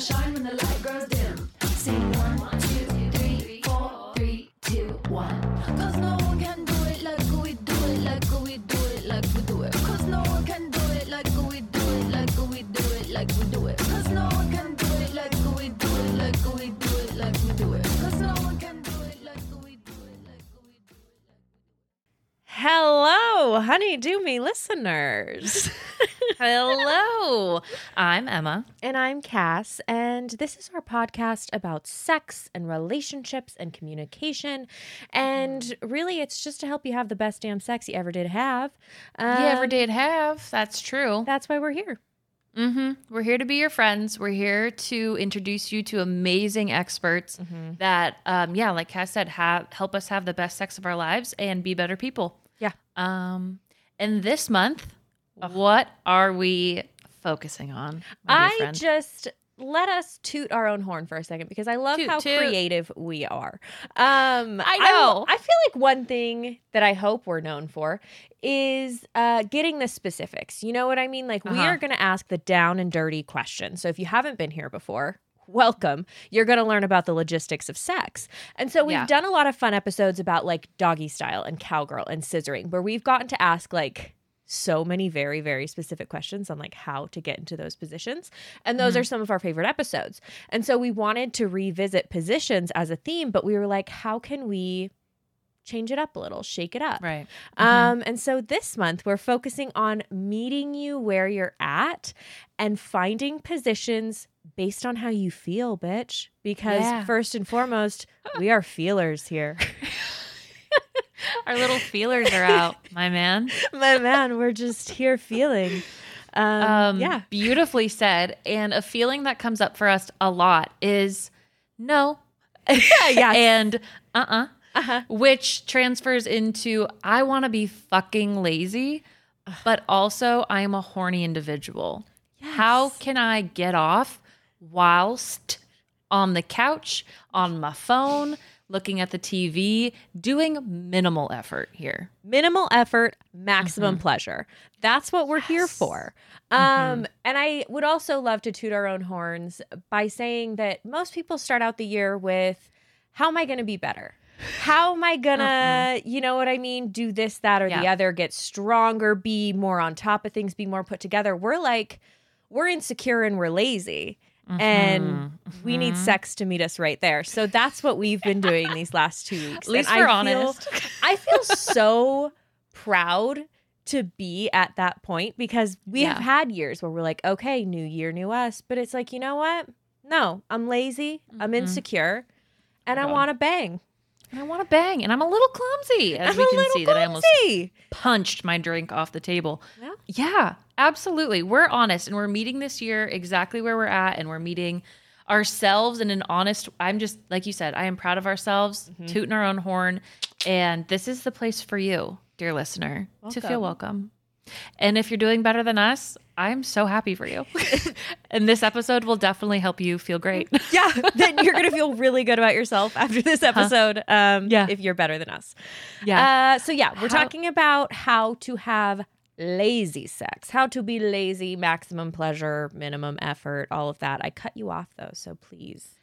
shine when the light grows dim. Sing one, two, three, four, three, two, one. Cause no one can do it like we do it, like we do it, like we do it. Cause no one can do it like we do it, like we do it, like we do it. Cause no one can do it like we do it, like we do it, like we do it. Cause no one can do it like we do it, like we do it. Hello, Honeydew Me listeners. Hello. I'm Emma. and I'm Cass, and this is our podcast about sex and relationships and communication. And really, it's just to help you have the best damn sex you ever did have. you ever Um, did have. That's true. That's why we're here. hmm We're here to be your friends. We're here to introduce you to amazing experts that, um, yeah, like Cass said, have help us have the best sex of our lives and be better people. Yeah. Um, and this month, what are we focusing on? I friend? just let us toot our own horn for a second because I love Toot, how toot. creative we are. Um, I know. I, feel like one thing that I hope we're known for is uh, getting the specifics. You know what I mean? Like we Uh-huh. are going to ask the down and dirty questions. So if you haven't been here before. Welcome. You're going to learn about the logistics of sex. And so we've Yeah. done a lot of fun episodes about like doggy style and cowgirl and scissoring, where we've gotten to ask like so many very very specific questions on like how to get into those positions. And those are some of our favorite episodes. And so we wanted to revisit positions as a theme but we were like how can we change it up a little shake it up? Right. um and so this month we're focusing on meeting you where you're at and finding positions based on how you feel bitch. Because Yeah. first and foremost we are feelers here Our little feelers are out, my man. my man we're just here feeling um, Um, yeah Beautifully said. And a feeling that comes up for us a lot is no. yes. And uh uh Uh-huh. Which transfers into I want to be fucking lazy, but also I am a horny individual. How can I get off whilst on the couch, on my phone, looking at the TV, doing minimal effort here? minimal effort, maximum pleasure. That's what we're here for. Um, and I would also love to toot our own horns by saying that most people start out the year with, "How am I going to be better? How am I gonna, you know what I mean, do this, that, or the other, get stronger, be more on top of things, be more put together?" We're like, we're insecure and we're lazy. And mm-hmm. we need mm-hmm. sex to meet us right there. So that's what we've been doing these last two weeks. At least And we're I feel- honest. I feel so proud to be at that point because we have had years where we're like, okay, new year, new us. But it's like, you know what? No, I'm lazy, I'm mm-hmm. insecure, and I want to bang. And I want to bang, and I'm a little clumsy, as I'm we a can little see that I almost clumsy. punched my drink off the table. Yeah. Yeah, absolutely. We're honest and we're meeting this year exactly where we're at and we're meeting ourselves in an honest I'm just like you said, I am proud of ourselves, Mm-hmm. tooting our own horn, and this is the place for you, dear listener, to feel welcome. And if you're doing better than us, I'm so happy for you. and this episode will definitely help you feel great. Yeah, then you're gonna feel really good about yourself after this episode. Um, Yeah. if you're better than us. Yeah. Uh, so yeah, we're How- talking about how to have lazy sex, how to be lazy, maximum pleasure, minimum effort, all of that. I cut you off though, so please.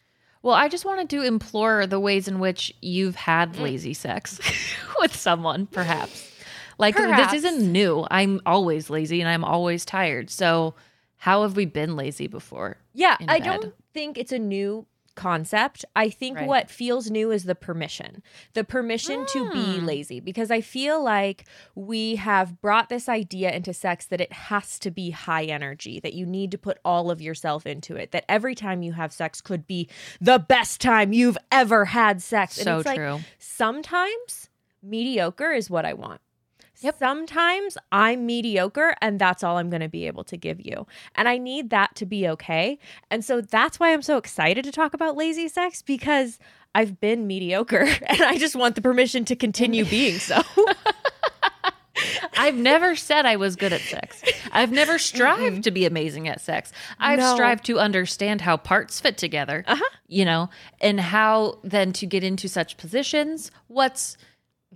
Well, I just wanted to implore the ways in which you've Mm. had lazy sex with someone, perhaps. Like Perhaps. this isn't new. I'm always lazy and I'm always tired. So, how have we been lazy before? Yeah, I don't think it's a new concept. I think Right. what feels new is the permission. The permission to be Hmm. lazy because I feel like we have brought this idea into sex that it has to be high energy, that you need to put all of yourself into it, that every time you have sex could be the best time you've ever had sex. So it's like, true. sometimes mediocre is what I want. Sometimes I'm mediocre and that's all I'm going to be able to give you. And I need that to be okay. And so that's why I'm so excited to talk about lazy sex because I've been mediocre and I just want the permission to continue being so. I've never said I was good at sex. I've never strived to be amazing at sex. I've No. strived to understand how parts fit together, Uh-huh. you know, and how then to get into such positions, what's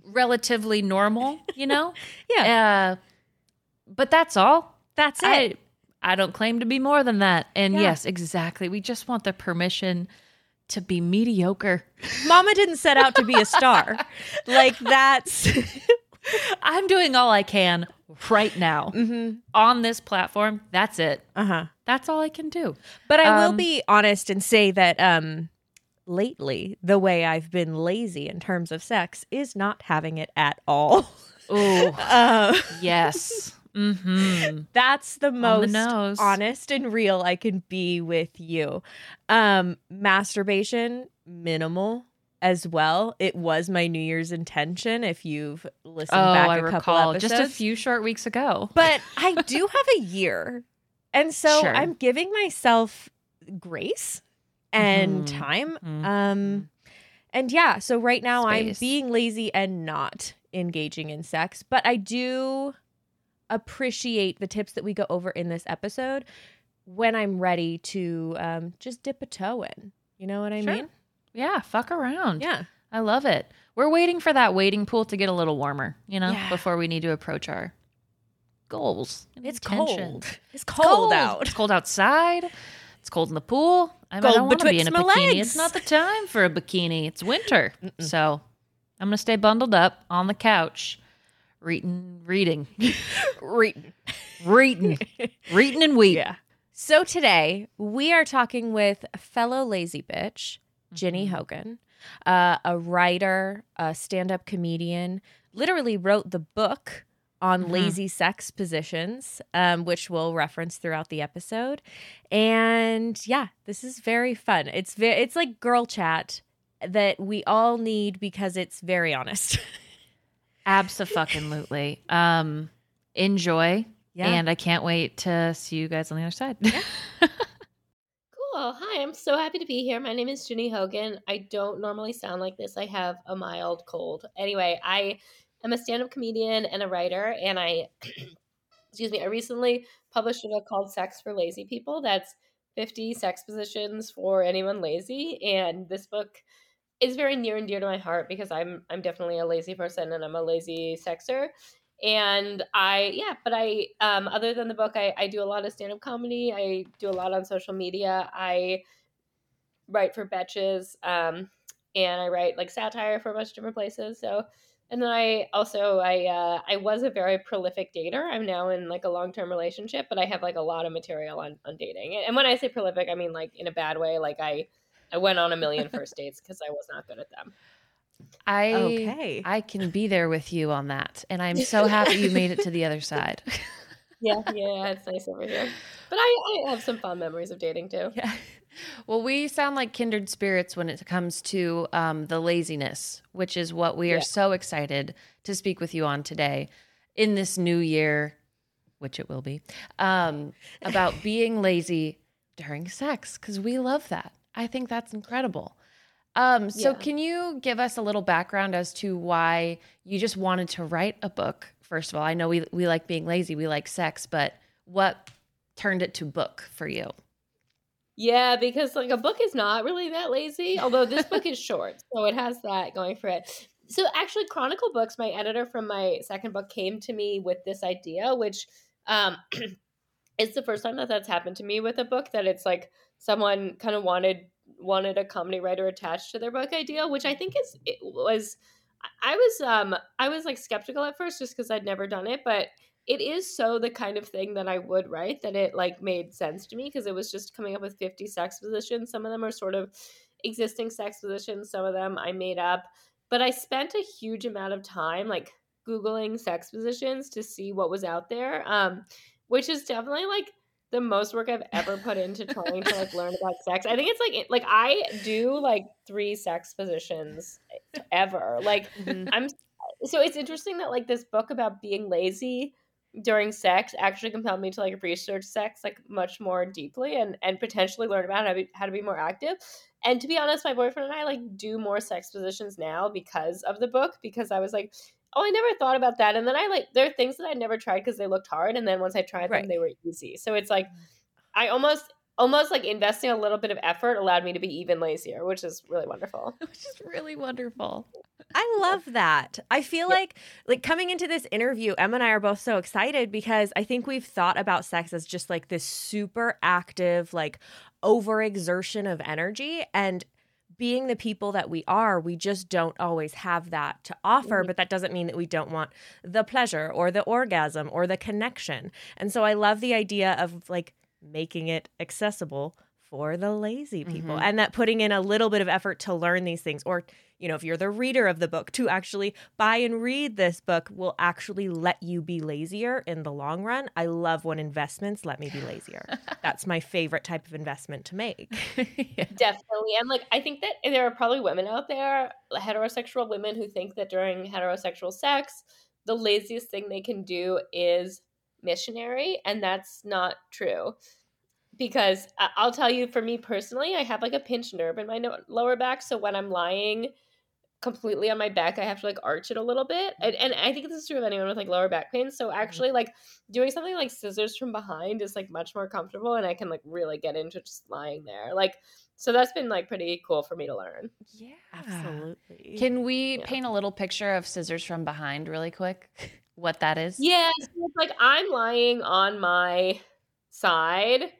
relatively normal, you know? Yeah. Uh, but that's all. That's it. I, I don't claim to be more than that. And Yeah. yes, exactly. We just want the permission to be mediocre. Mama didn't set out to be a star. like that's I'm doing all I can right now Mhm. on this platform. That's it. uh-huh. That's all I can do. But I will Um, be honest and say that um lately the way I've been lazy in terms of sex is not having it at all. Oh, Uh, yes. Mm-hmm. that's the the most nose. honest and real I can be with you. Um masturbation minimal as well. It was my New Year's intention if you've listened Oh, back I a couple recall episodes. just a few short weeks ago. but I do have a year. And so Sure. I'm giving myself grace and Mhm. time. Mhm. Um and yeah, so right now I'm being lazy and not engaging in sex, but I do appreciate the tips that we go over in this episode when I'm ready to um just dip a toe in. You know what I Sure. mean? Yeah, fuck around. Yeah. I love it. We're waiting for that waiting pool to get a little warmer, you know, Yeah. before we need to approach our goals. and It's cold. It's cold, out. It's cold outside. It's cold in the pool. I, mean, I don't want to be in a bikini. legs. It's not the time for a bikini. It's winter. So I'm going to stay bundled up on the couch, reading, reading, Re- reading, reading and weeping. Yeah. So today we are talking with fellow lazy bitch, Ginny Mhm. Hogan, uh, a writer, a stand up comedian, literally wrote the book on Mhm. lazy sex positions, um, which we'll reference throughout the episode. And yeah, this is very fun. It's very, it's like girl chat that we all need because it's very honest. Absolutely. Um, enjoy. yeah. And I can't wait to see you guys on the other side. Cool. Hi, I'm so happy to be here. My name is Ginny Hogan. I don't normally sound like this. I have a mild cold. Anyway, I am a stand-up comedian and a writer, and I, excuse me, I recently published a book called "Sex for Lazy People." That's 50 sex positions for anyone lazy, and this book is very near and dear to my heart because I'm I'm definitely a lazy person and I'm a lazy sexer. And i yeah but i um other than the book i, I do a lot of stand-up comedy. I do a lot on social media. I write for betches um and i write like satire for a bunch of different places. So and then i also i uh i was a very prolific dater i'm now in like a long-term relationship but i have like a lot of material on on dating and when i say prolific i mean like in a bad way like i i went on a million first dates because i was not good at them I Okay. I can be there with you on that. And I'm so happy you made it to the other side. yeah yeah it's nice over here but i i have some fun memories of dating too Yeah. Well, we sound like kindred spirits when it comes to um, the laziness, which is what we are so excited to speak with you on today in this new year, which it will be, um, about being lazy during sex, because we love that. I think that's incredible. Um, so, Yeah. can you give us a little background as to why you just wanted to write a book? First of all, I know we, we like being lazy, we like sex, but what turned it to book for you? Yeah, because like a book is not really that lazy, although this book is short, so it has that going for it. So actually, Chronicle Books, my editor from my second book, came to me with this idea, which um, it's the first time that that's happened to me with a book. That it's like someone kind of wanted wanted a comedy writer attached to their book idea, which I think is it was. I was um I was like skeptical at first just because I'd never done it, but it is so the kind of thing that I would write that it like made sense to me because it was just coming up with 50 sex positions. Some of them are sort of existing sex positions, some of them I made up. But I spent a huge amount of time like Googling sex positions to see what was out there. Um, which is definitely like the most work I've ever put into trying to like learn about sex. I think it's like like I do like three sex positions ever. Like Mhm. I'm so it's interesting that like this book about being lazy during sex actually compelled me to like research sex like much more deeply and and potentially learn about how to be, how to be more active. And to be honest, my boyfriend and I like do more sex positions now because of the book because I was like, oh, I never thought about that. And then I like there are things that I never tried because they looked hard, and then once I tried Right. them, they were easy. So it's like mm. I almost almost like investing a little bit of effort allowed me to be even lazier, which is really wonderful. which is really wonderful. I love that. I feel like like coming into this interview, Emma and I are both so excited because I think we've thought about sex as just like this super active, like overexertion of energy and being the people that we are, we just don't always have that to offer, mm-hmm. but that doesn't mean that we don't want the pleasure or the orgasm or the connection. And so I love the idea of like making it accessible for the lazy people mm-hmm. and that putting in a little bit of effort to learn these things or you know if you're the reader of the book to actually buy and read this book will actually let you be lazier in the long run. I love when investments let me be lazier. That's my favorite type of investment to make. Definitely. And like I think that there are probably women out there, heterosexual women who think that during heterosexual sex, the laziest thing they can do is missionary, and that's not true. Because I- I'll tell you, for me personally, I have like a pinched nerve in my no- lower back, so when I'm lying completely on my back, I have to like arch it a little bit, and, and I think this is true of anyone with like lower back pain. So mm-hmm. actually, like doing something like scissors from behind is like much more comfortable, and I can like really get into just lying there, like. So that's been like pretty cool for me to learn. Yeah. absolutely Can we Yeah. paint a little picture of scissors from behind really quick? What that is? Yeah, so it's like I'm lying on my side,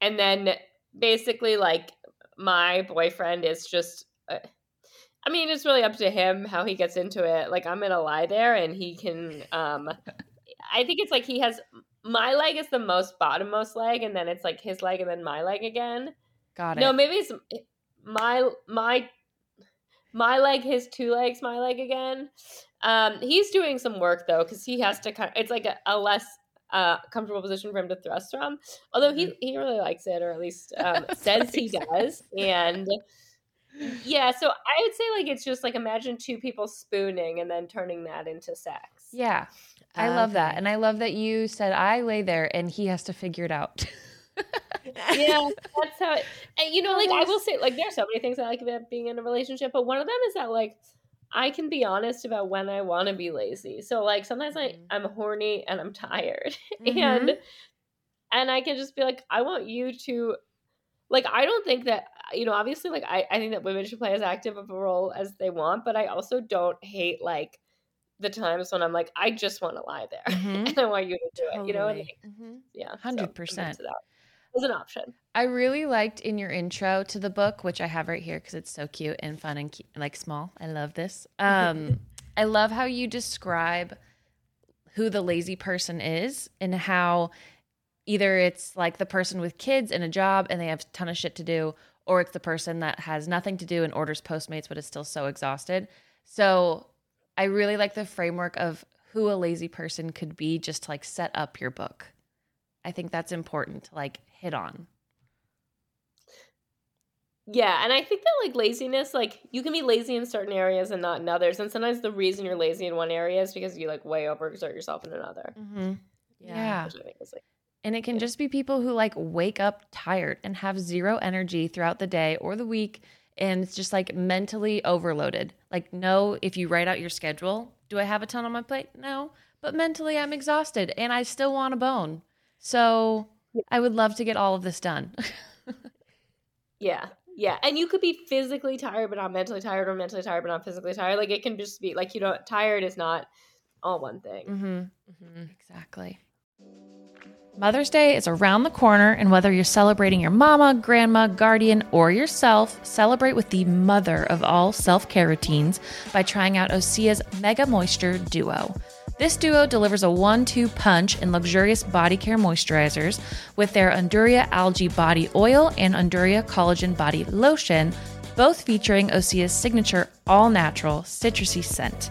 and then basically, like my boyfriend is just. Uh, I mean, it's really up to him how he gets into it. Like I'm gonna lie there, and he can. um I think it's like he has my leg is the most bottommost leg, and then it's like his leg, and then my leg again. Got it. No, maybe it's my my my leg, his two legs, my leg again. Um, he's doing some work though because he has to kind. It's like a, a less uh comfortable position for him to thrust from. Although he he really likes it, or at least um, says he does. And yeah, so I would say like it's just like imagine two people spooning and then turning that into sex. yeah. I love that. And I love that you said I lay there and he has to figure it out. yeah, that's how. It, and you know, like I will say, like there's so many things I like about being in a relationship, but one of them is that like I can be honest about when I want to be lazy. So like sometimes I Mhm. I'm horny and I'm tired, Mhm. and and I can just be like, I want you to. Like I don't think that you know obviously like I, I think that women should play as active of a role as they want but I also don't hate like the times when I'm like I just want to lie there Mhm. and I want you to do it you know Totally. like, Mhm. yeah 100%. I'm As an option I really liked in your intro to the book, which I have right here because it's so cute and fun and cu- like small. I love this. Um, I love how you describe who the lazy person is and how either it's like the person with kids and a job and they have a ton of shit to do, or it's the person that has nothing to do and orders Postmates but is still so exhausted. So I really like the framework of who a lazy person could be just to like set up your book. I think that's important to like hit on. Yeah, and I think that like laziness, like you can be lazy in certain areas and not in others. And sometimes the reason you're lazy in one area is because you like way overexert yourself in another. Mm-hmm. Yeah. Yeah. Which I think is like And it can Yeah. just be people who like wake up tired and have zero energy throughout the day or the week. And it's just like mentally overloaded. Like, no, if you write out your schedule, do I have a ton on my plate? No. But mentally, I'm exhausted and I still want a bone. So I would love to get all of this done. yeah. Yeah. And you could be physically tired but not mentally tired or mentally tired but not physically tired. Like it can just be like you know, tired is not all one thing. mm-hmm. Mhm. Exactly. Mother's Day is around the corner, and whether you're celebrating your mama, grandma, guardian, or yourself, celebrate with the mother of all self care routines by trying out Osea's Mega Moisture Duo. This duo delivers a one two punch in luxurious body care moisturizers with their Undaria Algae Body Oil and Undaria Collagen Body Lotion, both featuring Osea's signature all natural citrusy scent.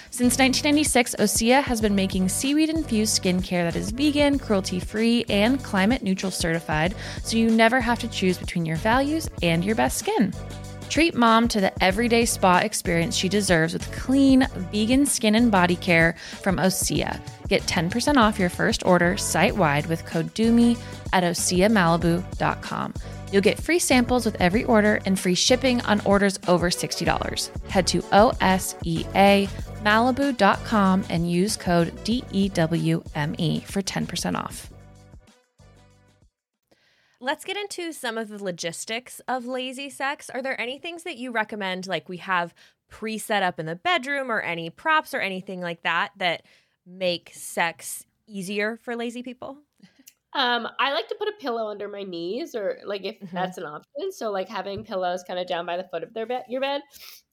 Since 1996, Osea has been making seaweed infused skincare that is vegan, cruelty free, and climate neutral certified, so you never have to choose between your values and your best skin. Treat mom to the everyday spa experience she deserves with clean, vegan skin and body care from Osea. Get 10% off your first order site wide with code DEWME at OseaMalibu.com. You'll get free samples with every order and free shipping on orders over $60. Head to OSEAMalibu.com and use code DEWME for 10% off. Let's get into some of the logistics of lazy sex. Are there any things that you recommend, like we have pre set up in the bedroom, or any props or anything like that, that make sex easier for lazy people? Um, I like to put a pillow under my knees, or like if Mhm. that's an option. So like having pillows kind of down by the foot of their bed, your bed,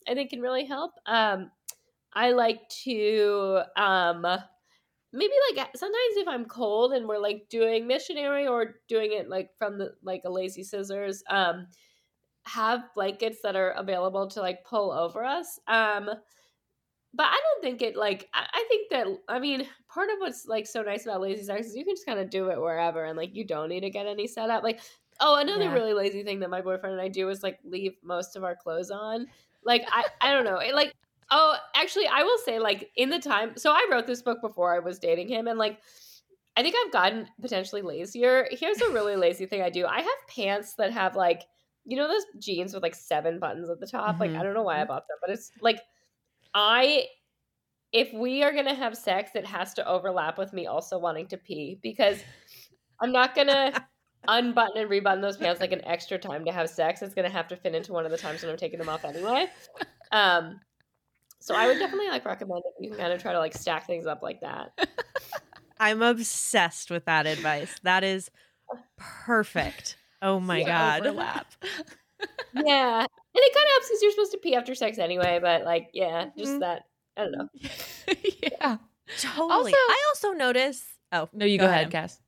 I think can really help. Um, I like to um, maybe like sometimes if I'm cold and we're like doing missionary or doing it like from the like a lazy scissors, um, have blankets that are available to like pull over us. Um, but I don't think it like I, I think that I mean part of what's like so nice about lazy sex is you can just kind of do it wherever and like you don't need to get any setup. Like oh another Yeah. really lazy thing that my boyfriend and I do is like leave most of our clothes on. Like I I don't know it like oh actually I will say like in the time so I wrote this book before I was dating him and like I think I've gotten potentially lazier. Here's a really lazy thing I do. I have pants that have like you know those jeans with like seven buttons at the top. Like Mhm. I don't know why I bought them, but it's like I if we are gonna have sex, it has to overlap with me also wanting to pee because I'm not gonna unbutton and rebutton those pants like an extra time to have sex. It's gonna have to fit into one of the times when I'm taking them off anyway. Um, so I would definitely like recommend if you can kind of try to like stack things up like that. I'm obsessed with that advice. That is perfect. Oh my God. Overlap. Yeah, and it kind of helps because you're supposed to pee after sex anyway. But like, yeah, just Mhm. that. I don't know. yeah. Totally. Also- I also notice. Oh, No, you go, ahead, Cass.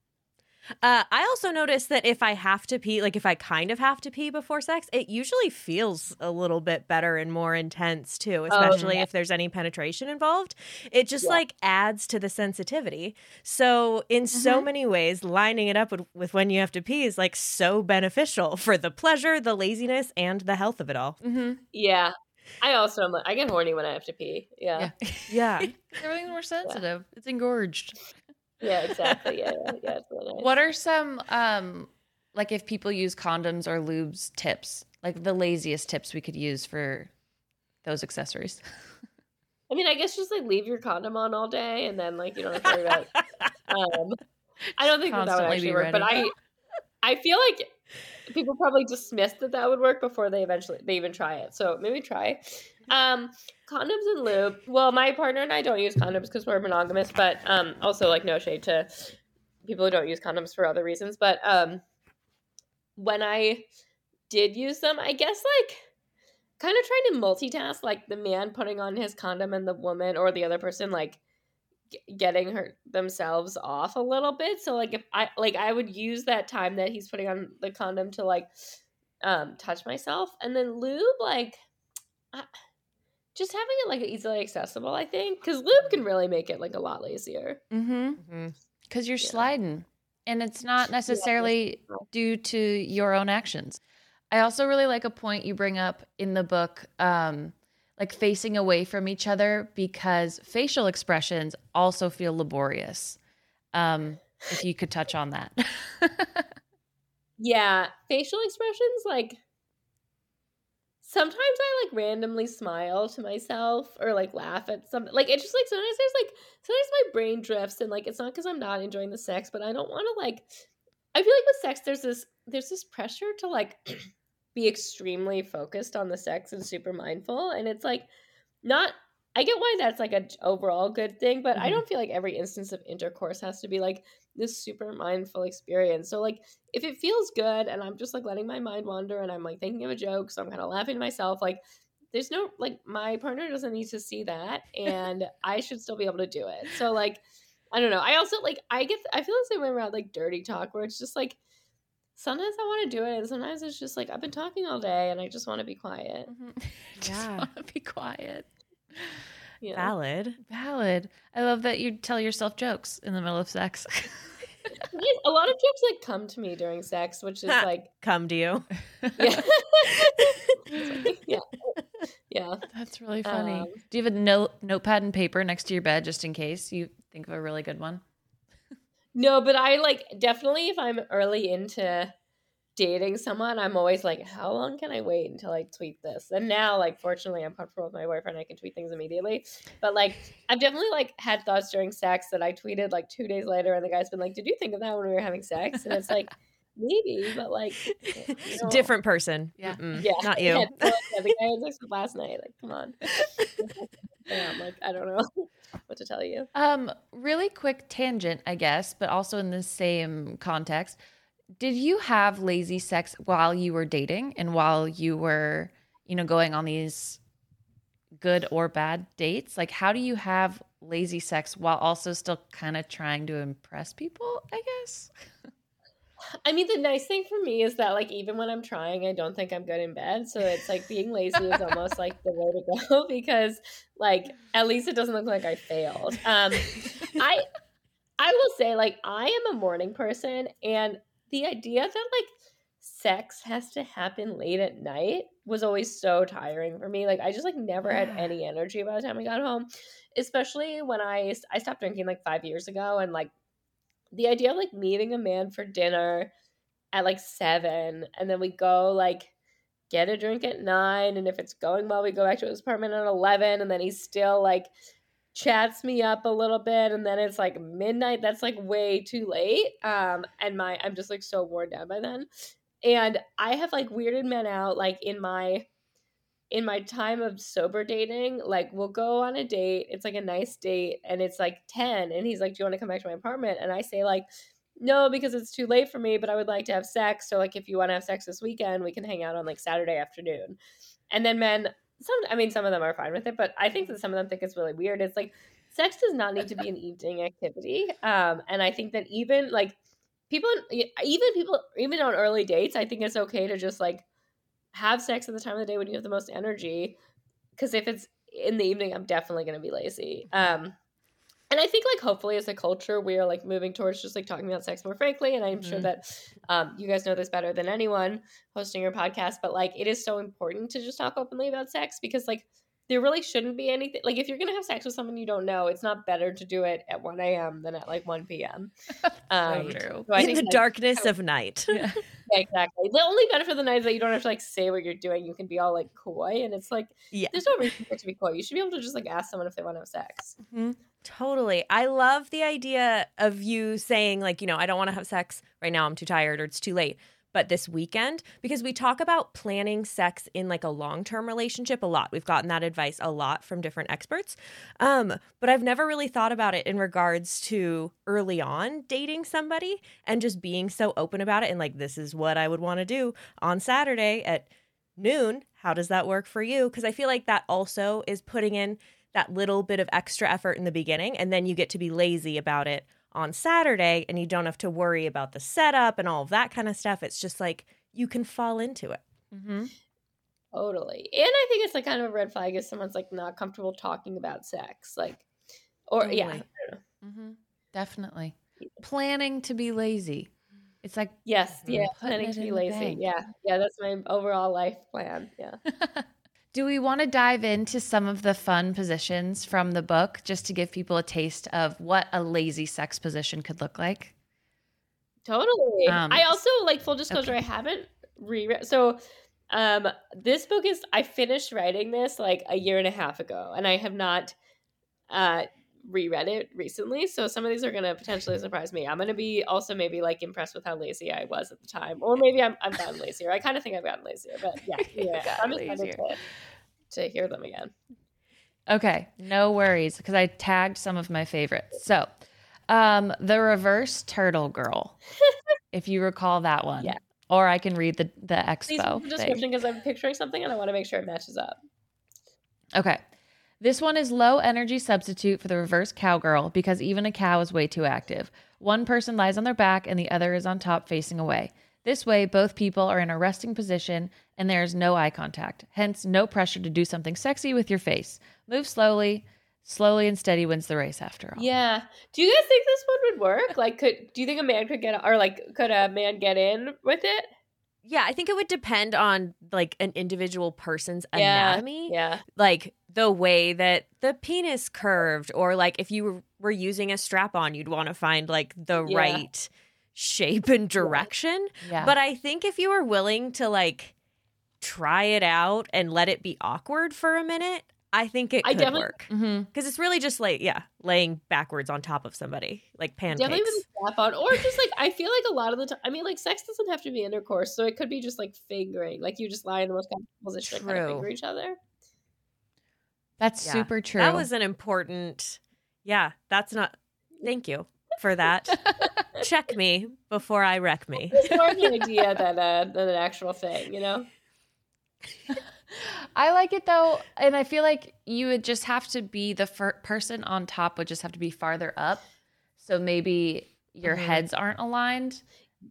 Uh, I also notice that if I have to pee, like if I kind of have to pee before sex, it usually feels a little bit better and more intense too, especially yeah. if there's any penetration involved. It just Yeah. like adds to the sensitivity. So, in so Mhm. many ways, lining it up with, with when you have to pee is like so beneficial for the pleasure, the laziness, and the health of it all. Mm-hmm. Yeah, I also am. like- I get horny when I have to pee. Yeah, Yeah. Everything's more sensitive. It's engorged. Yeah, exactly. Yeah, yeah, yeah really nice. What are some um like if people use condoms or lubes tips? Like the laziest tips we could use for those accessories. I mean, I guess just like leave your condom on all day, and then like you don't have to worry about. Um, I don't think that, that would actually work, but I. I feel like people probably dismissed that that would work before they eventually they even try it. So maybe try. Um, condoms and lube. Well, my partner and I don't use condoms because we're monogamous, but um, also like no shade to people who don't use condoms for other reasons. But um, when I did use them, I guess like kind of trying to multitask, like the man putting on his condom and the woman or the other person like getting her themselves off a little bit. So like if I like I would use that time that he's putting on the condom to like um touch myself and then lube like I, just having it like easily accessible, I think, because lube can really make it like a lot lazier. Mm-hmm. Mhm. Because you're Yeah. sliding. And it's not necessarily true. due to your own actions. I also really like a point you bring up in the book, um, like facing away from each other because facial expressions also feel laborious. Um, if you could touch on that. Yeah, facial expressions like sometimes I like randomly smile to myself or like laugh at something. Like it's just like sometimes there's like sometimes my brain drifts and like it's not because I'm not enjoying the sex, but I don't want to like. I feel like with sex, there's this there's this pressure to like be extremely focused on the sex and super mindful, and it's like not. I get why that's like a j- overall good thing, but I Mhm. don't feel like every instance of intercourse has to be like this super mindful experience. So like if it feels good and I'm just like letting my mind wander and I'm like thinking of a joke, so I'm kind of laughing to myself, like there's no like my partner doesn't need to see that and I should still be able to do it. So like I don't know. I also like I get I feel the same way around like dirty talk where it's just like sometimes I want to do it and sometimes it's just like I've been talking all day and I just want to be quiet. Just Yeah. want to be quiet. You know? Valid. Valid. I love that you tell yourself jokes in the middle of sex. Yes, A lot of jokes like come to me during sex, which is like Come to you. yeah. yeah. Yeah. That's really funny. Um, Do you have a note, notepad and paper next to your bed just in case you think of a really good one? No, but I like definitely if I'm early into dating someone, I'm always like, how long can I wait until I tweet this? And now, like, fortunately, I'm comfortable with my boyfriend. I can tweet things immediately. But like, I've definitely like had thoughts during sex that I tweeted like two days later, and the guy's been like, "Did you think of that when we were having sex?" And it's like, maybe, but like, you know, Different person. Yeah. Mm-mm, Yeah, Not yeah, you. the guy I had sex with last night. Like, come on. Damn, like I don't know what to tell you. Um, really quick tangent, I guess, but also in the same context. Did you have lazy sex while you were dating and while you were, you know, going on these good or bad dates? Like, how do you have lazy sex while also still kind of trying to impress people? I guess. I mean, the nice thing for me is that, like, even when I'm trying, I don't think I'm good in bed. So it's like being lazy is almost like the way to go because, like, at least it doesn't look like I failed. Um, I, I will say, like, I am a morning person, and the idea that like sex has to happen late at night was always so tiring for me. Like, I just like never had any energy by the time I got home, especially when I I stopped drinking like five years ago, and like the idea of like meeting a man for dinner at like seven and then we go like get a drink at nine and if it's going well we go back to his apartment at 11 and then he's still like chats me up a little bit and then it's like midnight that's like way too late um and my i'm just like so worn down by then and i have like weirded men out like in my in my time of sober dating, like we'll go on a date. It's like a nice date and it's like 10 and he's like, "Do you want to come back to my apartment?" And I say like, "No, because it's too late for me, but I would like to have sex. So like if you want to have sex this weekend, we can hang out on like Saturday afternoon." And then men some I mean some of them are fine with it, but I think that some of them think it's really weird. It's like sex does not need to be an evening activity. Um and I think that even like people even people even on early dates, I think it's okay to just like have sex at the time of the day when you have the most energy because if it's in the evening i'm definitely going to be lazy um and i think like hopefully as a culture we are like moving towards just like talking about sex more frankly and i'm sure Mhm. that um you guys know this better than anyone hosting your podcast but like it is so important to just talk openly about sex because like there really shouldn't be anything like if you're gonna have sex with someone you don't know it's not better to do it at 1 a.m than at like 1 p.m um true. so I In think, the like, darkness of night. yeah, exactly. The only benefit of the night is that you don't have to like say what you're doing. You can be all like coy, and it's like Yeah. there's no reason for it to be coy. You should be able to just like ask someone if they want to have sex. Totally. I love the idea of you saying, like, you know, I don't want to have sex right now. I'm too tired or it's too late. But this weekend, because we talk about planning sex in like a long term relationship a lot. We've gotten that advice a lot from different experts. Um, but I've never really thought about it in regards to early on dating somebody and just being so open about it and like, this is what I would want to do on Saturday at noon. How does that work for you? Because I feel like that also is putting in that little bit of extra effort in the beginning and then you get to be lazy about it on Saturday and you don't have to worry about the setup and all of that kind of stuff. It's just like you can fall into it. Mm-hmm. Totally. And I think it's like kind of a red flag if someone's like not comfortable talking about sex, like, or yeah, Mm-hmm. Definitely. Planning to be lazy. It's like yes, yeah, planning to be lazy. bank. Yeah, yeah, that's my overall life plan. Yeah. Do we want to dive into some of the fun positions from the book just to give people a taste of what a lazy sex position could look like? Totally. Um, I also like full disclosure. I haven't reread. So, um, this book is I finished writing this like a year and a half ago, and I have not uh reread it recently. So some of these are gonna potentially surprise me. I'm gonna be also maybe like impressed with how lazy I was at the time, or maybe I'm I've gotten lazier. I kind of think I've gotten lazier, but yeah, yeah. I'm excited to, to hear them again. Okay, no worries because I tagged some of my favorites. So, um, the reverse turtle girl, if you recall that one. Yeah. Or I can read the the Please expo read the thing. description because I'm picturing something and I want to make sure it matches up. Okay. This one is low energy substitute for the reverse cowgirl because even a cow is way too active. One person lies on their back and the other is on top facing away. This way, both people are in a resting position and there is no eye contact, hence, no pressure to do something sexy with your face. Move slowly. Slowly and steady wins the race after all. Yeah. Do you guys think this one would work? Like, could do you think a man could get or like could a man get in with it? Yeah, I think it would depend on like an individual person's Yeah, anatomy. Yeah. Like the way that the penis curved, or like if you were- were using a strap on, you'd want to find like the Yeah. right shape and direction. Yeah. But I think if you were willing to like try it out and let it be awkward for a minute, I think it I could definitely- work. Mhm. Because it's really just like, yeah, laying backwards on top of somebody, like pancakes. Definitely with a strap on, or just like I feel like a lot of the time. I mean, like sex doesn't have to be intercourse, so it could be just like fingering, like you just lie in the most comfortable position and kind of True. finger each other. That's Yeah. super true. That was an important, yeah, that's not, thank you for that. Check me before I wreck me. It's more of an idea than a than an actual thing, you know. I like it though, and I feel like you would just have to be the fir- person on top would just have to be farther up, so maybe your Mhm. heads aren't aligned,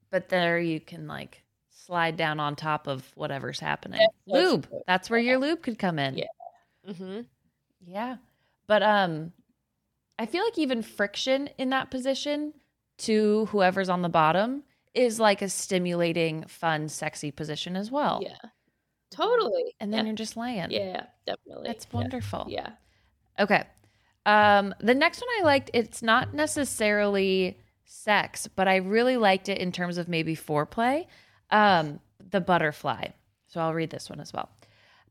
but there you can like slide down on top of whatever's happening. That's lube, true. that's where your lube could come in. Yeah. hmm Yeah. But um I feel like even friction in that position to whoever's on the bottom is like a stimulating, fun, sexy position as well. Yeah, totally. And then yeah. you're just laying. yeah, definitely. That's Yeah. wonderful. Yeah. Okay. Um the next one I liked, it's not necessarily sex, but I really liked it in terms of maybe foreplay. Um the butterfly. So I'll read this one as well.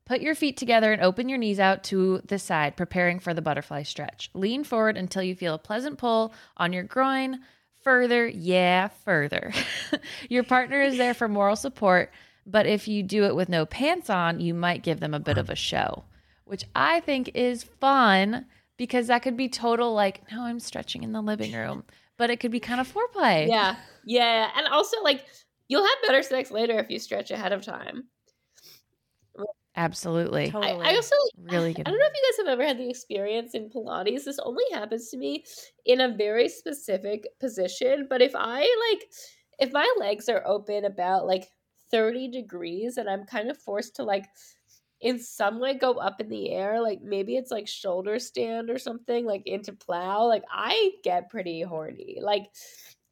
Put your feet together and open your knees out to the side, preparing for the butterfly stretch. Lean forward until you feel a pleasant pull on your groin. Further, yeah, further. your partner is there for moral support, but if you do it with no pants on, you might give them a bit of a show, which I think is fun because that could be total like, no, I'm stretching in the living room, but it could be kind of foreplay. Yeah. Yeah. And also like you'll have better sex later if you stretch ahead of time. Absolutely. I, Totally. I also like Really I don't know if you guys have ever had the experience in Pilates. This only happens to me in a very specific position. But if I like, if my legs are open about like 30 degrees and I'm kind of forced to like, in some way go up in the air, like maybe it's like shoulder stand or something, like into plow, like I get pretty horny. Like,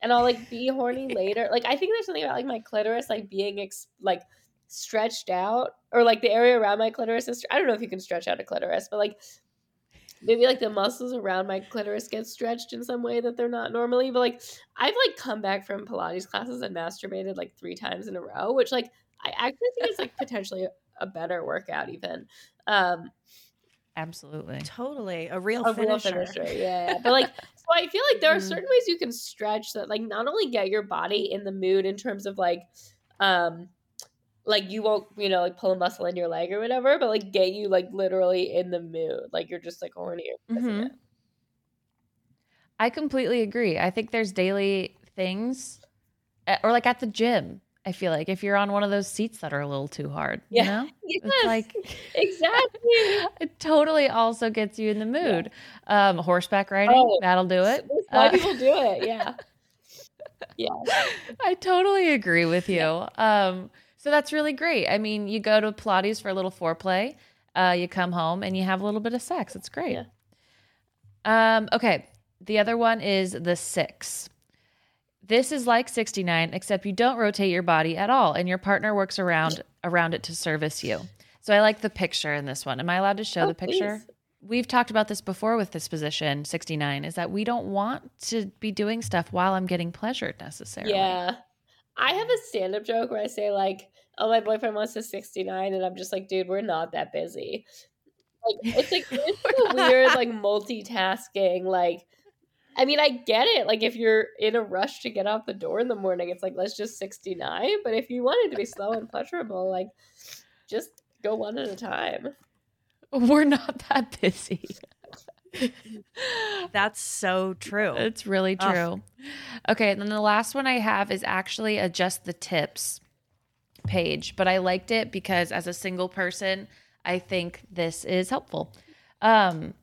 and I'll like be horny later. Like, I think there's something about like my clitoris, like being ex- like stretched out or like the area around my clitoris is I don't know if you can stretch out a clitoris, but like maybe like the muscles around my clitoris get stretched in some way that they're not normally. But like I've like come back from Pilates classes and masturbated like three times in a row, which like I actually think is like potentially a, a better workout even. Um Absolutely. Totally. A real a real finisher. finisher, yeah. yeah. But like, so I feel like there are Mhm. certain ways you can stretch that, like, not only get your body in the mood in terms of like, um, like you won't, you know, like pull a muscle in your leg or whatever, but like get you like literally in the mood, like you're just like of Mhm. I completely agree. I think there's daily things, eh, or like at the gym. I feel like if you're on one of those seats that are a little too hard, Yeah. you know, Yes, it's like exactly. it totally also gets you in the mood. Um, horseback riding, Oh, that'll do it. Why Uh, people do it. Yeah. Yeah. I totally agree with you. Um, so that's really great. I mean, you go to Pilates for a little foreplay, uh, you come home and you have a little bit of sex. It's great. Yeah. Um, okay. The other one is the six. This is like 69, except you don't rotate your body at all, and your partner works around around it to service you. So I like the picture in this one. Am I allowed to show Oh, the picture? please. We've talked about this before with this position, 69, is that we don't want to be doing stuff while I'm getting pleasured necessarily. Yeah. I have a stand up joke where I say, like, oh, my boyfriend wants a 69. And I'm just like, dude, we're not that busy. Like, it's like, it's a weird, like, multitasking. Like, I mean, I get it. Like, if you're in a rush to get out the door in the morning, it's like, let's just 69. But if you wanted to be slow and pleasurable, like, just go one at a time. We're not that busy. That's so true. It's really Ugh. true. Okay, and then the last one I have is actually a just the tips page, but I liked it because as a single person, I think this is helpful. Um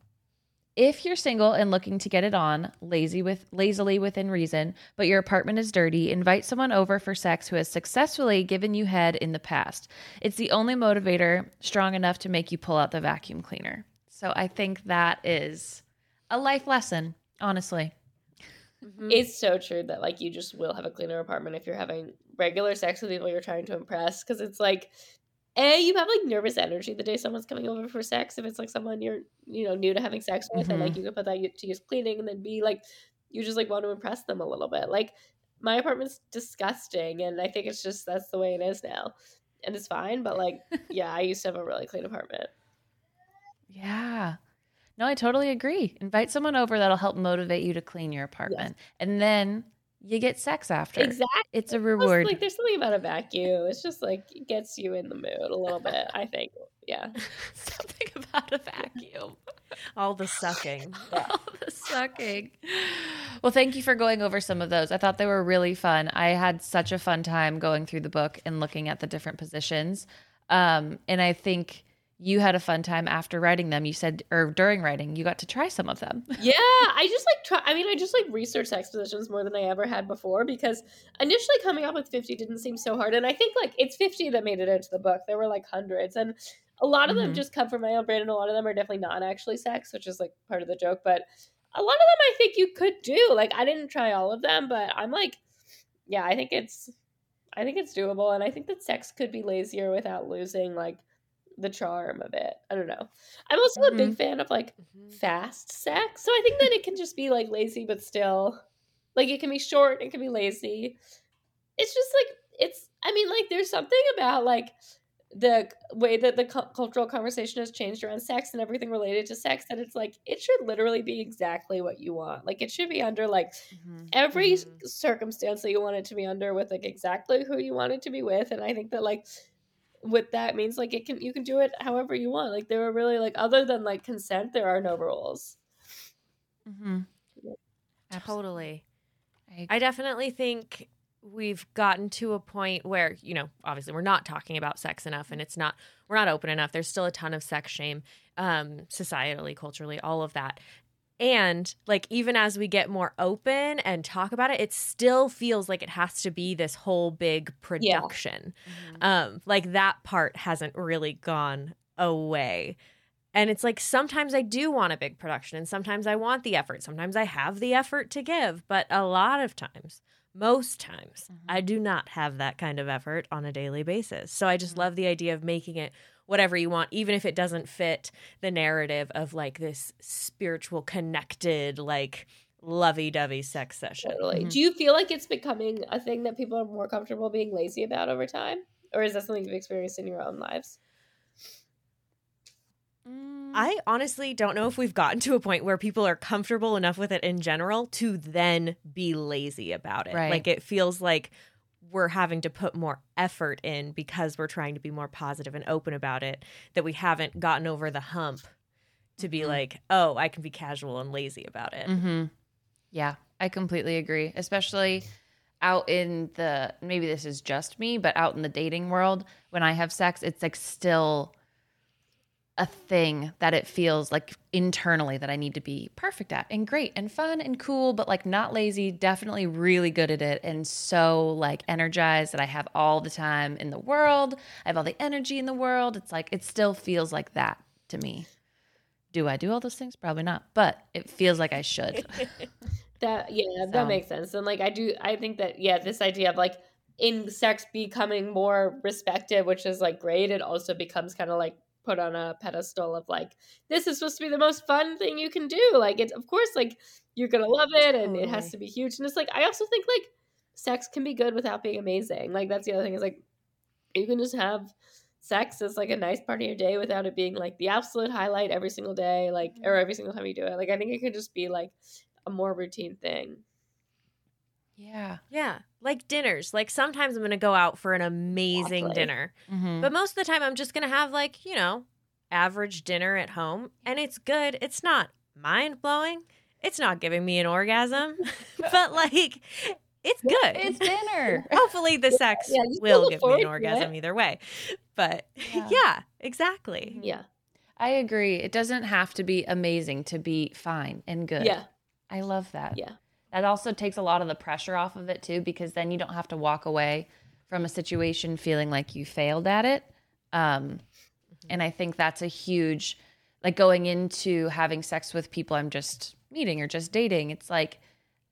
if you're single and looking to get it on, lazy with lazily within reason, but your apartment is dirty, invite someone over for sex who has successfully given you head in the past. It's the only motivator strong enough to make you pull out the vacuum cleaner. So I think that is a life lesson, honestly. Mhm. It's so true that, like, you just will have a cleaner apartment if you're having regular sex with people you're trying to impress. Cause it's like, A, you have like nervous energy the day someone's coming over for sex. If it's like someone you're, you know, new to having sex with, and like you can put that to use cleaning. And then B, like, you just like want to impress them a little bit. Like, my apartment's disgusting, and I think it's just that's the way it is now, and it's fine. But like, yeah, I used to have a really clean apartment. Yeah. No, I totally agree. Invite someone over that'll help motivate you to clean your apartment. And then you get sex after. Exactly. It's a reward. Like, there's something about a vacuum. It's just like it gets you in the mood a little bit. I think. Yeah. Something about a vacuum. All the sucking. All the sucking. Well, thank you for going over some of those. I thought they were really fun. I had such a fun time going through the book and looking at the different positions. Um, and I think you had a fun time after writing them. You said, or during writing, you got to try some of them. Yeah, I just like try. I mean, I just like research expositions more than I ever had before because initially coming up with fifty didn't seem so hard, and I think like it's fifty that made it into the book. There were like hundreds, and a lot of them Mhm. just come from my own brain, and a lot of them are definitely not actually sex, which is like part of the joke. But a lot of them I think you could do. Like I didn't try all of them, but I'm like, yeah, I think it's, I think it's doable, and I think that sex could be lazier without losing like the charm of it. I don't know. I'm also a big mm-hmm. fan of like mm-hmm. fast sex. So I think that it can just be like lazy, but still like it can be short, it can be lazy. It's just like it's. I mean, like there's something about like the way that the cu- cultural conversation has changed around sex and everything related to sex that it's like it should literally be exactly what you want. Like it should be under like mm-hmm. every s- Mhm. circumstance that you want it to be under with like exactly who you want it to be with and i think that like what that means like it can you can do it however you want like there are really like other than like consent there are no rules Mm-hmm. Totally. I, I definitely think we've gotten to a point where, you know, obviously we're not talking about sex enough and it's not, we're not open enough. There's still a ton of sex shame, um, societally, culturally, all of that. And like, even as we get more open and talk about it, it still feels like it has to be this whole big production. Mm-hmm. Um, like that part hasn't really gone away. And it's like sometimes I do want a big production and sometimes I want the effort. Sometimes I have the effort to give, but a lot of times, most times, I mm-hmm. do not have that kind of effort on a daily basis. So I just mm-hmm. love the idea of making it whatever you want, even if it doesn't fit the narrative of like this spiritual, connected, like lovey dovey sex session. totally Mhm. do you feel like it's becoming a thing that people are more comfortable being lazy about over time or is that something you've experienced in your own lives Mm, I honestly don't know if we've gotten to a point where people are comfortable enough with it in general to then be lazy about it. Right. Like it feels like we're having to put more effort in because we're trying to be more positive and open about it that we haven't gotten over the hump to be Mhm. like, "Oh, I can be casual and lazy about it." Mm-hmm. Yeah, I completely agree. Especially out in the maybe this is just me, but out in the dating world, when I have sex, it's like still a thing that it feels like internally that I need to be perfect at and great and fun and cool, but like not lazy, definitely really good at it and so like energized that I have all the time in the world. I have all the energy in the world. It's like it still feels like that to me. Do I do all those things? Probably not, but it feels like I should. That yeah, So- that makes sense. And like I do I think that yeah, this idea of like in sex becoming more respected, which is like great, it also becomes kind of like put on a pedestal of like this is supposed to be the most fun thing you can do. Like it's of course like you're gonna love it and it has to be huge. And it's like I also think like sex can be good without being amazing. Like that's the other thing is like you can just have sex as like a nice part of your day without it being like the absolute highlight every single day, like or mm-hmm. every single time you do it. Like I think it could just be like a more routine thing. yeah. Yeah, like dinners. Like sometimes I'm going to go out for an amazing Exactly. dinner. Mhm. But most of the time, I'm just going to have, like, you know, average dinner at home. And it's good. It's not mind blowing. It's not giving me an orgasm. but, like, it's good. It's dinner. Hopefully, the sex Yeah, you will give me an orgasm either way. But Yeah. yeah, exactly. Yeah. I agree. It doesn't have to be amazing to be fine and good. Yeah. I love that. Yeah. That also takes a lot of the pressure off of it too, because then you don't have to walk away from a situation feeling like you failed at it. Um, and I think that's a huge, like going into having sex with people I'm just meeting or just dating. It's like,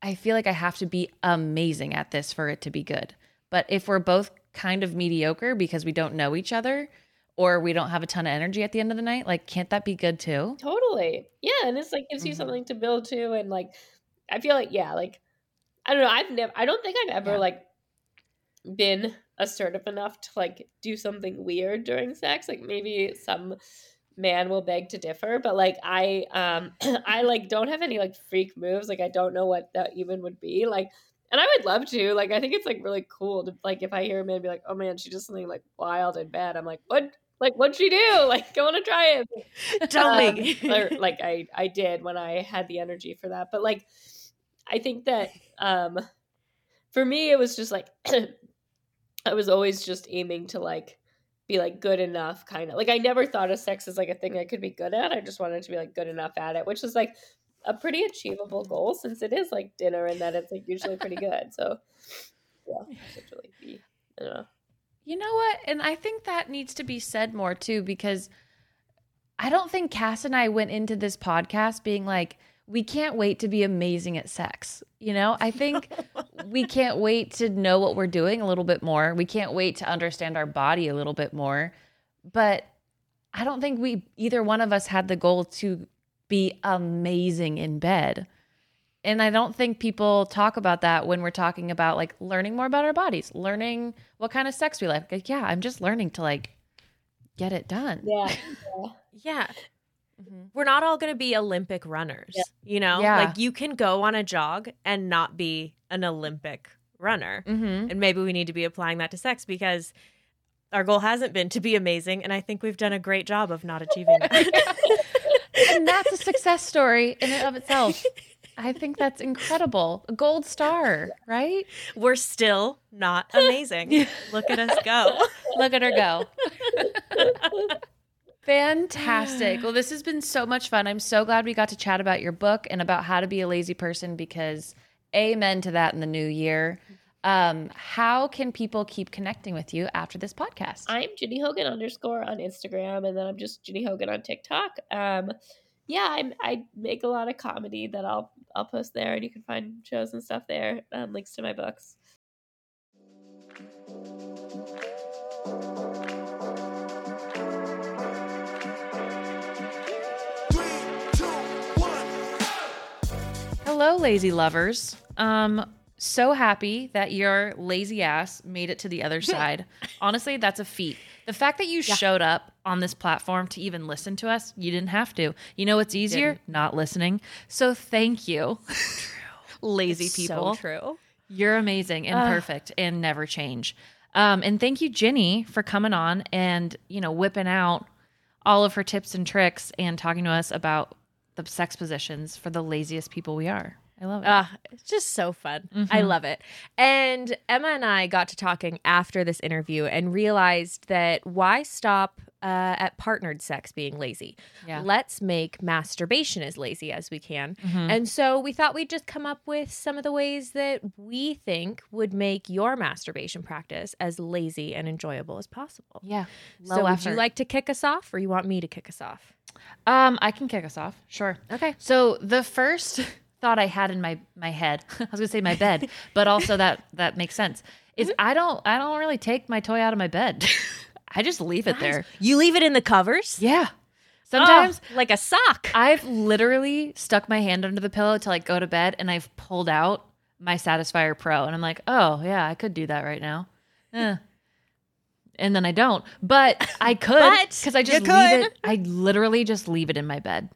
I feel like I have to be amazing at this for it to be good. But if we're both kind of mediocre because we don't know each other or we don't have a ton of energy at the end of the night, like, can't that be good too? Totally. Yeah. And it's like gives you Mhm. something to build to. And like, I feel like, yeah, like I don't know. I've never. I don't think I've ever Yeah. like been assertive enough to like do something weird during sex. Like maybe some man will beg to differ, but like I um I like don't have any like freak moves. Like I don't know what that even would be. Like and I would love to. Like I think it's like really cool to like if I hear a man be like, "Oh man, she did something like wild and bad." I'm like, "What? Like what'd she do? Like go on and try it." Tell Um, me. or, like I I did when I had the energy for that. But like I think that um for me it was just like I was always just aiming to like be like good enough kind of like I never thought of sex as like a thing I could be good at. I just wanted to be like good enough at it, which is like a pretty achievable goal since it is like dinner and that it's like usually pretty good. So yeah, really be I don't know. You know what? And I think that needs to be said more too, because I don't think Cass and I went into this podcast being like, we can't wait to be amazing at sex. You know, I think we can't wait to know what we're doing a little bit more. We can't wait to understand our body a little bit more. But I don't think we, either one of us, had the goal to be amazing in bed. And I don't think people talk about that when we're talking about like learning more about our bodies, learning what kind of sex we like. Like, yeah, I'm just learning to like get it done. Yeah. Yeah. Mhm. We're not all going to be Olympic runners, Yeah. you know? Yeah. Like you can go on a jog and not be an Olympic runner. Mm-hmm. And maybe we need to be applying that to sex because our goal hasn't been to be amazing. And I think we've done a great job of not achieving that. and that's a success story in and of itself. I think that's incredible. A gold star, right? We're still not amazing. Look at us go. Look at her go. Fantastic. Well, this has been so much fun. I'm so glad we got to chat about your book and about how to be a lazy person because amen to that in the new year. Um, how can people keep connecting with you after this podcast? I'm Ginny Hogan underscore on Instagram, and then I'm just Ginny Hogan on TikTok. Um, yeah, I'm, I make a lot of comedy that I'll I'll post there, and you can find shows and stuff there. Um, links to my books. Hello, lazy lovers. Um, so happy that your lazy ass made it to the other side. Honestly, that's a feat. The fact that you showed up on this platform to even listen to us, you didn't have to. You know what's easier? Not listening. So thank you. lazy people. So true. You're amazing and perfect and never change. Um, and thank you, Ginny, for coming on and you know whipping out all of her tips and tricks and talking to us about the sex positions for the laziest people we are. I love it. Ah, it's just so fun. I love it. And Emma and I got to talking after this interview and realized that why stop uh, at partnered sex being lazy? Yeah. Let's make masturbation as lazy as we can. And so we thought we'd just come up with some of the ways that we think would make your masturbation practice as lazy and enjoyable as possible. yeah, low so would you like to kick us off or you want me to kick us off? Um, I can kick us off. Sure. Okay. So the first thought I had in my my head, I was gonna say my bed, but also that that makes sense. Is Mm-hmm. I don't I don't really take my toy out of my bed. I just leave it there. You leave it in the covers? Yeah. Sometimes Oh, like a sock. I've literally stuck my hand under the pillow to like go to bed and I've pulled out my Satisfyer Pro and I'm like, oh yeah, I could do that right now. Eh. And then I don't. But I could because I just leave could. it. I literally just leave it in my bed.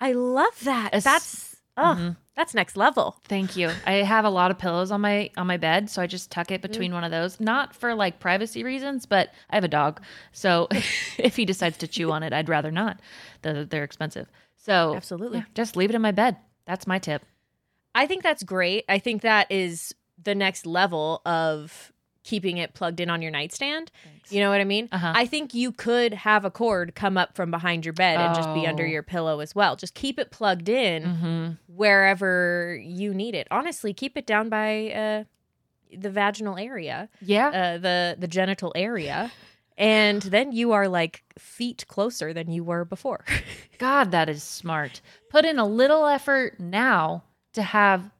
I love that. It's- that's oh, mm-hmm. that's next level. Thank you. I have a lot of pillows on my on my bed, so I just tuck it between one of those. Not for like privacy reasons, but I have a dog, so if he decides to chew on it, I'd rather not. They're, they're expensive, so Absolutely. yeah, just leave it in my bed. That's my tip. I think that's great. I think that is the next level of keeping it plugged in on your nightstand. You know what I mean? Uh-huh. I think you could have a cord come up from behind your bed and just be under Oh. your pillow as well. Just keep it plugged in Mm-hmm. wherever you need it. Honestly, keep it down by uh, the vaginal area, Yeah, uh, the the genital area. And then you are like feet closer than you were before. God, that is smart. Put in a little effort now to have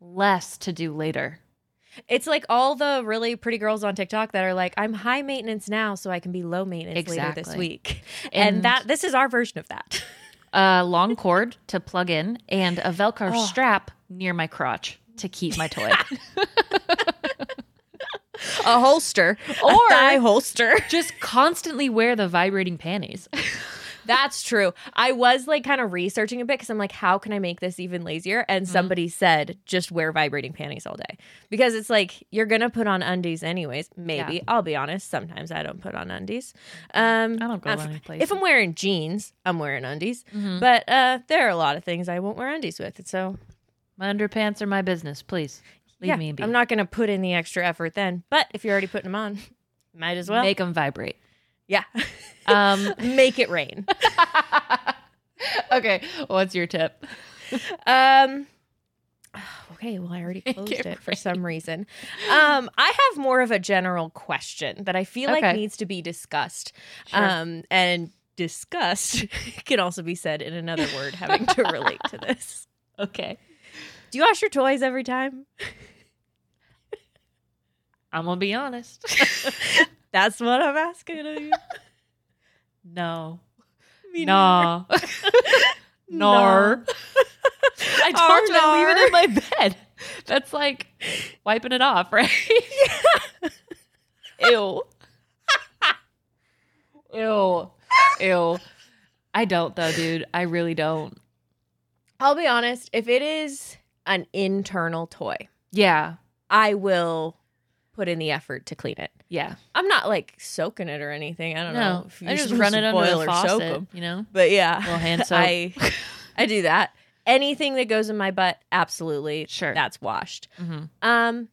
less to do later. It's like all the really pretty girls on TikTok that are like, I'm high maintenance now, so I can be low maintenance later this week. And, And- that this is our version of that. A long cord to plug in and a Velcro Oh. strap near my crotch. to keep my toy. A holster, Or- a thigh holster. just constantly wear the vibrating panties. That's true. I was like kind of researching a bit because I'm like, how can I make this even lazier? And Mm-hmm. somebody said just wear vibrating panties all day because it's like you're gonna put on undies anyways. Maybe Yeah. I'll be honest. Sometimes I don't put on undies. Um, I don't go if- any places. If I'm wearing jeans, I'm wearing undies. Mhm. But uh, there are a lot of things I won't wear undies with. So My underpants are my business. Please leave yeah, me be. I'm not gonna put in the extra effort then. But if you're already putting them on, might as well. Make them vibrate. Yeah, Um, make it rain. okay, what's your tip? Um. Okay, well, I already closed it it for some reason. Um, I have more of a general question that I feel like needs to be discussed. Sure. Um, and discussed can also be said in another word having to relate to this. Okay. Do you wash your toys every time? I'm gonna be honest. That's what I'm asking of you. no. Me Nah. neither. Nar. I told you I leave it in my bed. That's like wiping it off, right? Ew. Ew. Ew. I don't though, dude. I really don't. I'll be honest. If it is an internal toy, Yeah. I will put in the effort to clean it. Yeah. I'm not like soaking it or anything. I don't know. If I just run it under the faucet, you know? But yeah, Little hand soap. I I do that. Anything that goes in my butt, absolutely, Sure. that's washed. hmm Um,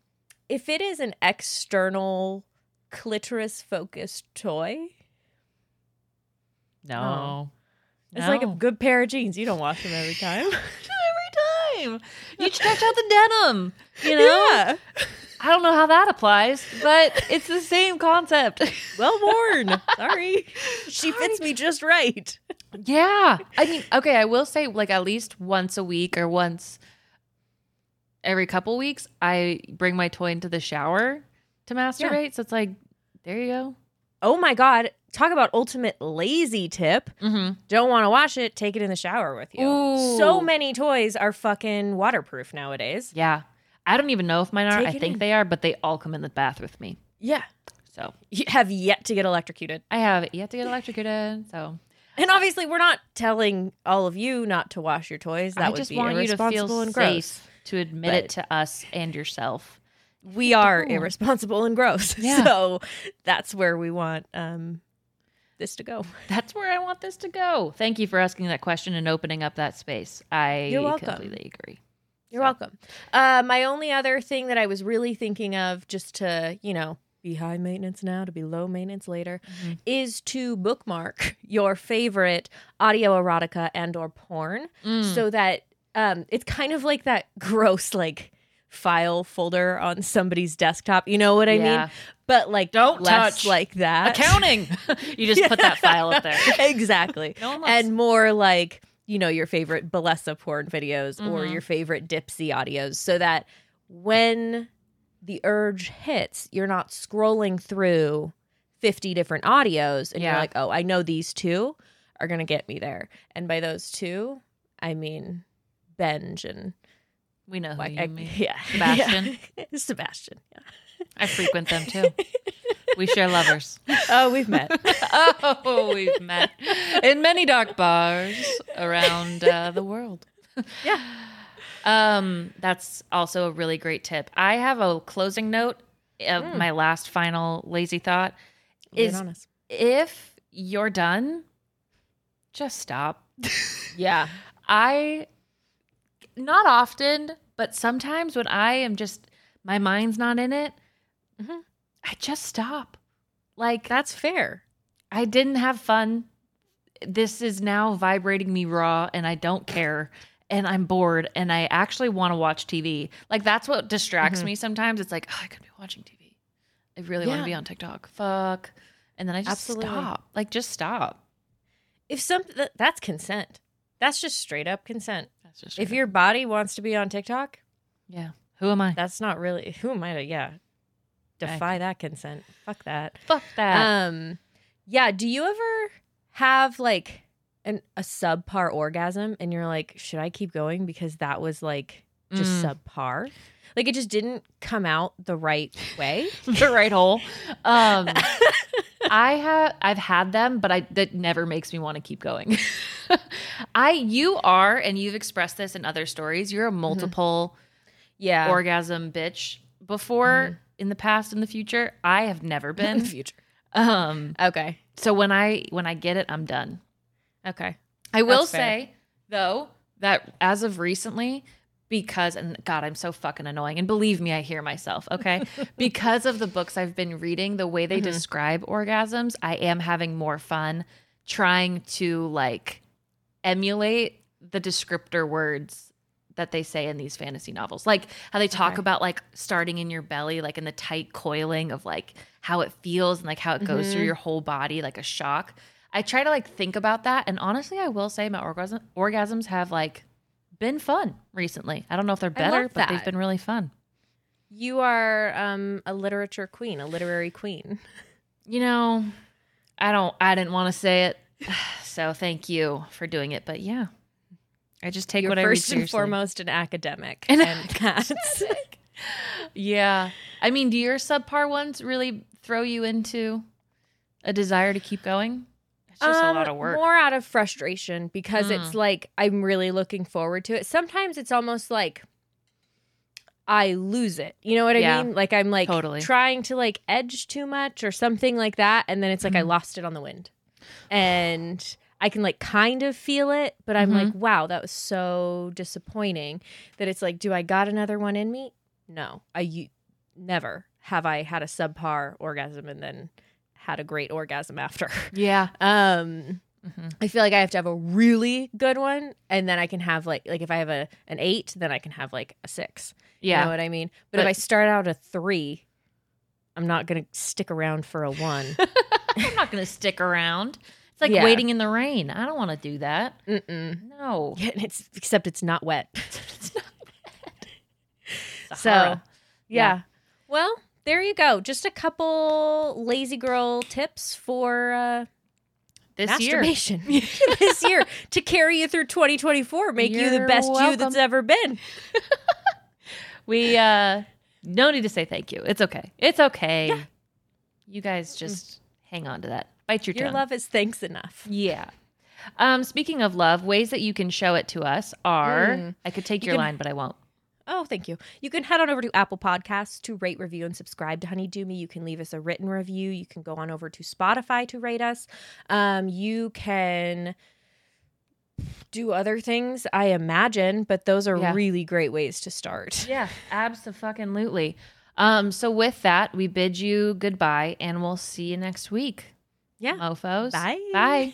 if it is an external clitoris focused toy, No. it's like a good pair of jeans. You don't wash them every time. every time. You stretch out the denim. You know? yeah, I don't know how that applies, but it's the same concept. well worn. Sorry, she fits me just right. yeah. I mean, okay, I will say like at least once a week or once every couple weeks, I bring my toy into the shower to masturbate. So it's like, there you go. Oh my god! Talk about ultimate lazy tip. Mm-hmm. Don't want to wash it? Take it in the shower with you. Ooh. So many toys are fucking waterproof nowadays. Yeah. I don't even know if mine are. Take I think in. they are, but they all come in the bath with me. Yeah, So you have yet to get electrocuted. I have yet to get electrocuted. So And obviously, we're not telling all of you not to wash your toys. That I would be want you to irresponsible feel and gross. to admit But- it to us and yourself. We are irresponsible and gross. Yeah. So that's where we want um, this to go. That's where I want this to go. Thank you for asking that question and opening up that space. I You're welcome. completely agree. You're So- welcome. Uh, my only other thing that I was really thinking of, just to you know, be high maintenance now to be low maintenance later, Mhm. is to bookmark your favorite audio erotica and or porn, Mm. so that um, it's kind of like that gross like file folder on somebody's desktop. You know what I Yeah. mean? But like Don't touch like that. Accounting. you just put that file up there. exactly. No and more like you know your favorite Bellesa porn videos or Mhm. your favorite Dipsea audios, so that when the urge hits, you're not scrolling through fifty different audios, and Yeah. you're like, oh, I know these two are gonna get me there, and by those two, I mean Benj and we know who like, you I- mean. yeah, Sebastian? Yeah. Sebastian. Yeah. I frequent them too. We share lovers. Oh, we've met. oh, we've met in many dark bars around uh, the world. Yeah. Um, that's also a really great tip. I have a closing note of Mm. my last final lazy thought. Is honest. if you're done, just stop. Yeah. I not often, but sometimes when I am just my mind's not in it, Mhm. I just stop. Like That's fair. I didn't have fun. This is now vibrating me raw and I don't care and I'm bored and I actually want to watch TV. Like that's what distracts Mhm. me sometimes. It's like, oh, I could be watching TV. I really want to be on TikTok. Fuck. And then I just Absolutely. stop. Like just stop. If some that, that's consent. That's just straight up consent. That's just If your body wants to be on TikTok, Yeah. Who am I? that's not really who am I to yeah. Defy that consent. Fuck that. Fuck that. Um yeah, do you ever have like an a subpar orgasm and you're like, should I keep going because that was like just Mm. subpar. Like it just didn't come out the right way. the right hole. Um, I have I've had them, but I that never makes me want to keep going. I you are, and you've expressed this in other stories. You're a multiple Yeah. orgasm bitch before in the past in the future. I have never been in the future. um, Okay. so when I when I get it, I'm done. Okay. I will That's fair. say though that as of recently, because and God, I'm so fucking annoying. And believe me, I hear myself. Okay, because of the books I've been reading, the way they describe orgasms, I am having more fun trying to like emulate the descriptor words that they say in these fantasy novels like how they talk Okay. about like starting in your belly like in the tight coiling of like how it feels and like how it goes through Mhm. your whole body like a shock i try to like think about that and honestly i will say my orgasm orgasms have like been fun recently i don't know if they're better but they've been really fun You are um, a literature queen, a literary queen. you know i don't i didn't want to say it so thank you for doing it but yeah i just take You're what i first and foremost an academic. An and that's Yeah. I mean, do your subpar ones really throw you into a desire to keep going? It's just a Um, lot of work. More out of frustration because it's Mm. like I'm really looking forward to it. Sometimes it's almost like I lose it. You know what I Yeah. mean? Like I'm like Totally. trying to like edge too much or something like that and then it's like I Mhm. lost it on the wind. And I can like kind of feel it, but I'm Mhm. like, wow, that was so disappointing that it's like, do I got another one in me? No. I u- never have I had a subpar orgasm and then had a great orgasm after. yeah. Um Mhm. I feel like I have to have a really good one and then I can have like like if I have a an 8, then I can have like a 6. Yeah. You know what I mean? But, But- if I start out a 3, I'm not going to stick around for a 1. I'm not going to stick around. It's like Yeah. waiting in the rain. I don't want to do that. Mm-mm. No. Yeah, and it's except it's not wet. so, yeah. Yeah. Well, there you go. Just a couple lazy girl tips for uh this year. this year to carry you through 2024, make you the You're best you that's ever been. We uh no need to say thank you. It's okay. It's okay. You guys just hang on to that. Bite your, Your tongue. love is thanks enough. Yeah. Um, speaking of love, ways that you can show it to us are Mm. I could take You your can- line, but I won't. Oh, thank you. You can head on over to Apple Podcasts to rate, review, and subscribe to Honeydew Me. You can leave us a written review. You can go on over to Spotify to rate us. Um, you can do other things, I imagine, but those are Yeah. really great ways to start. Yeah, absolutely. Um, so with that, we bid you goodbye and we'll see you next week. Yeah. Mofos. Bye. Bye.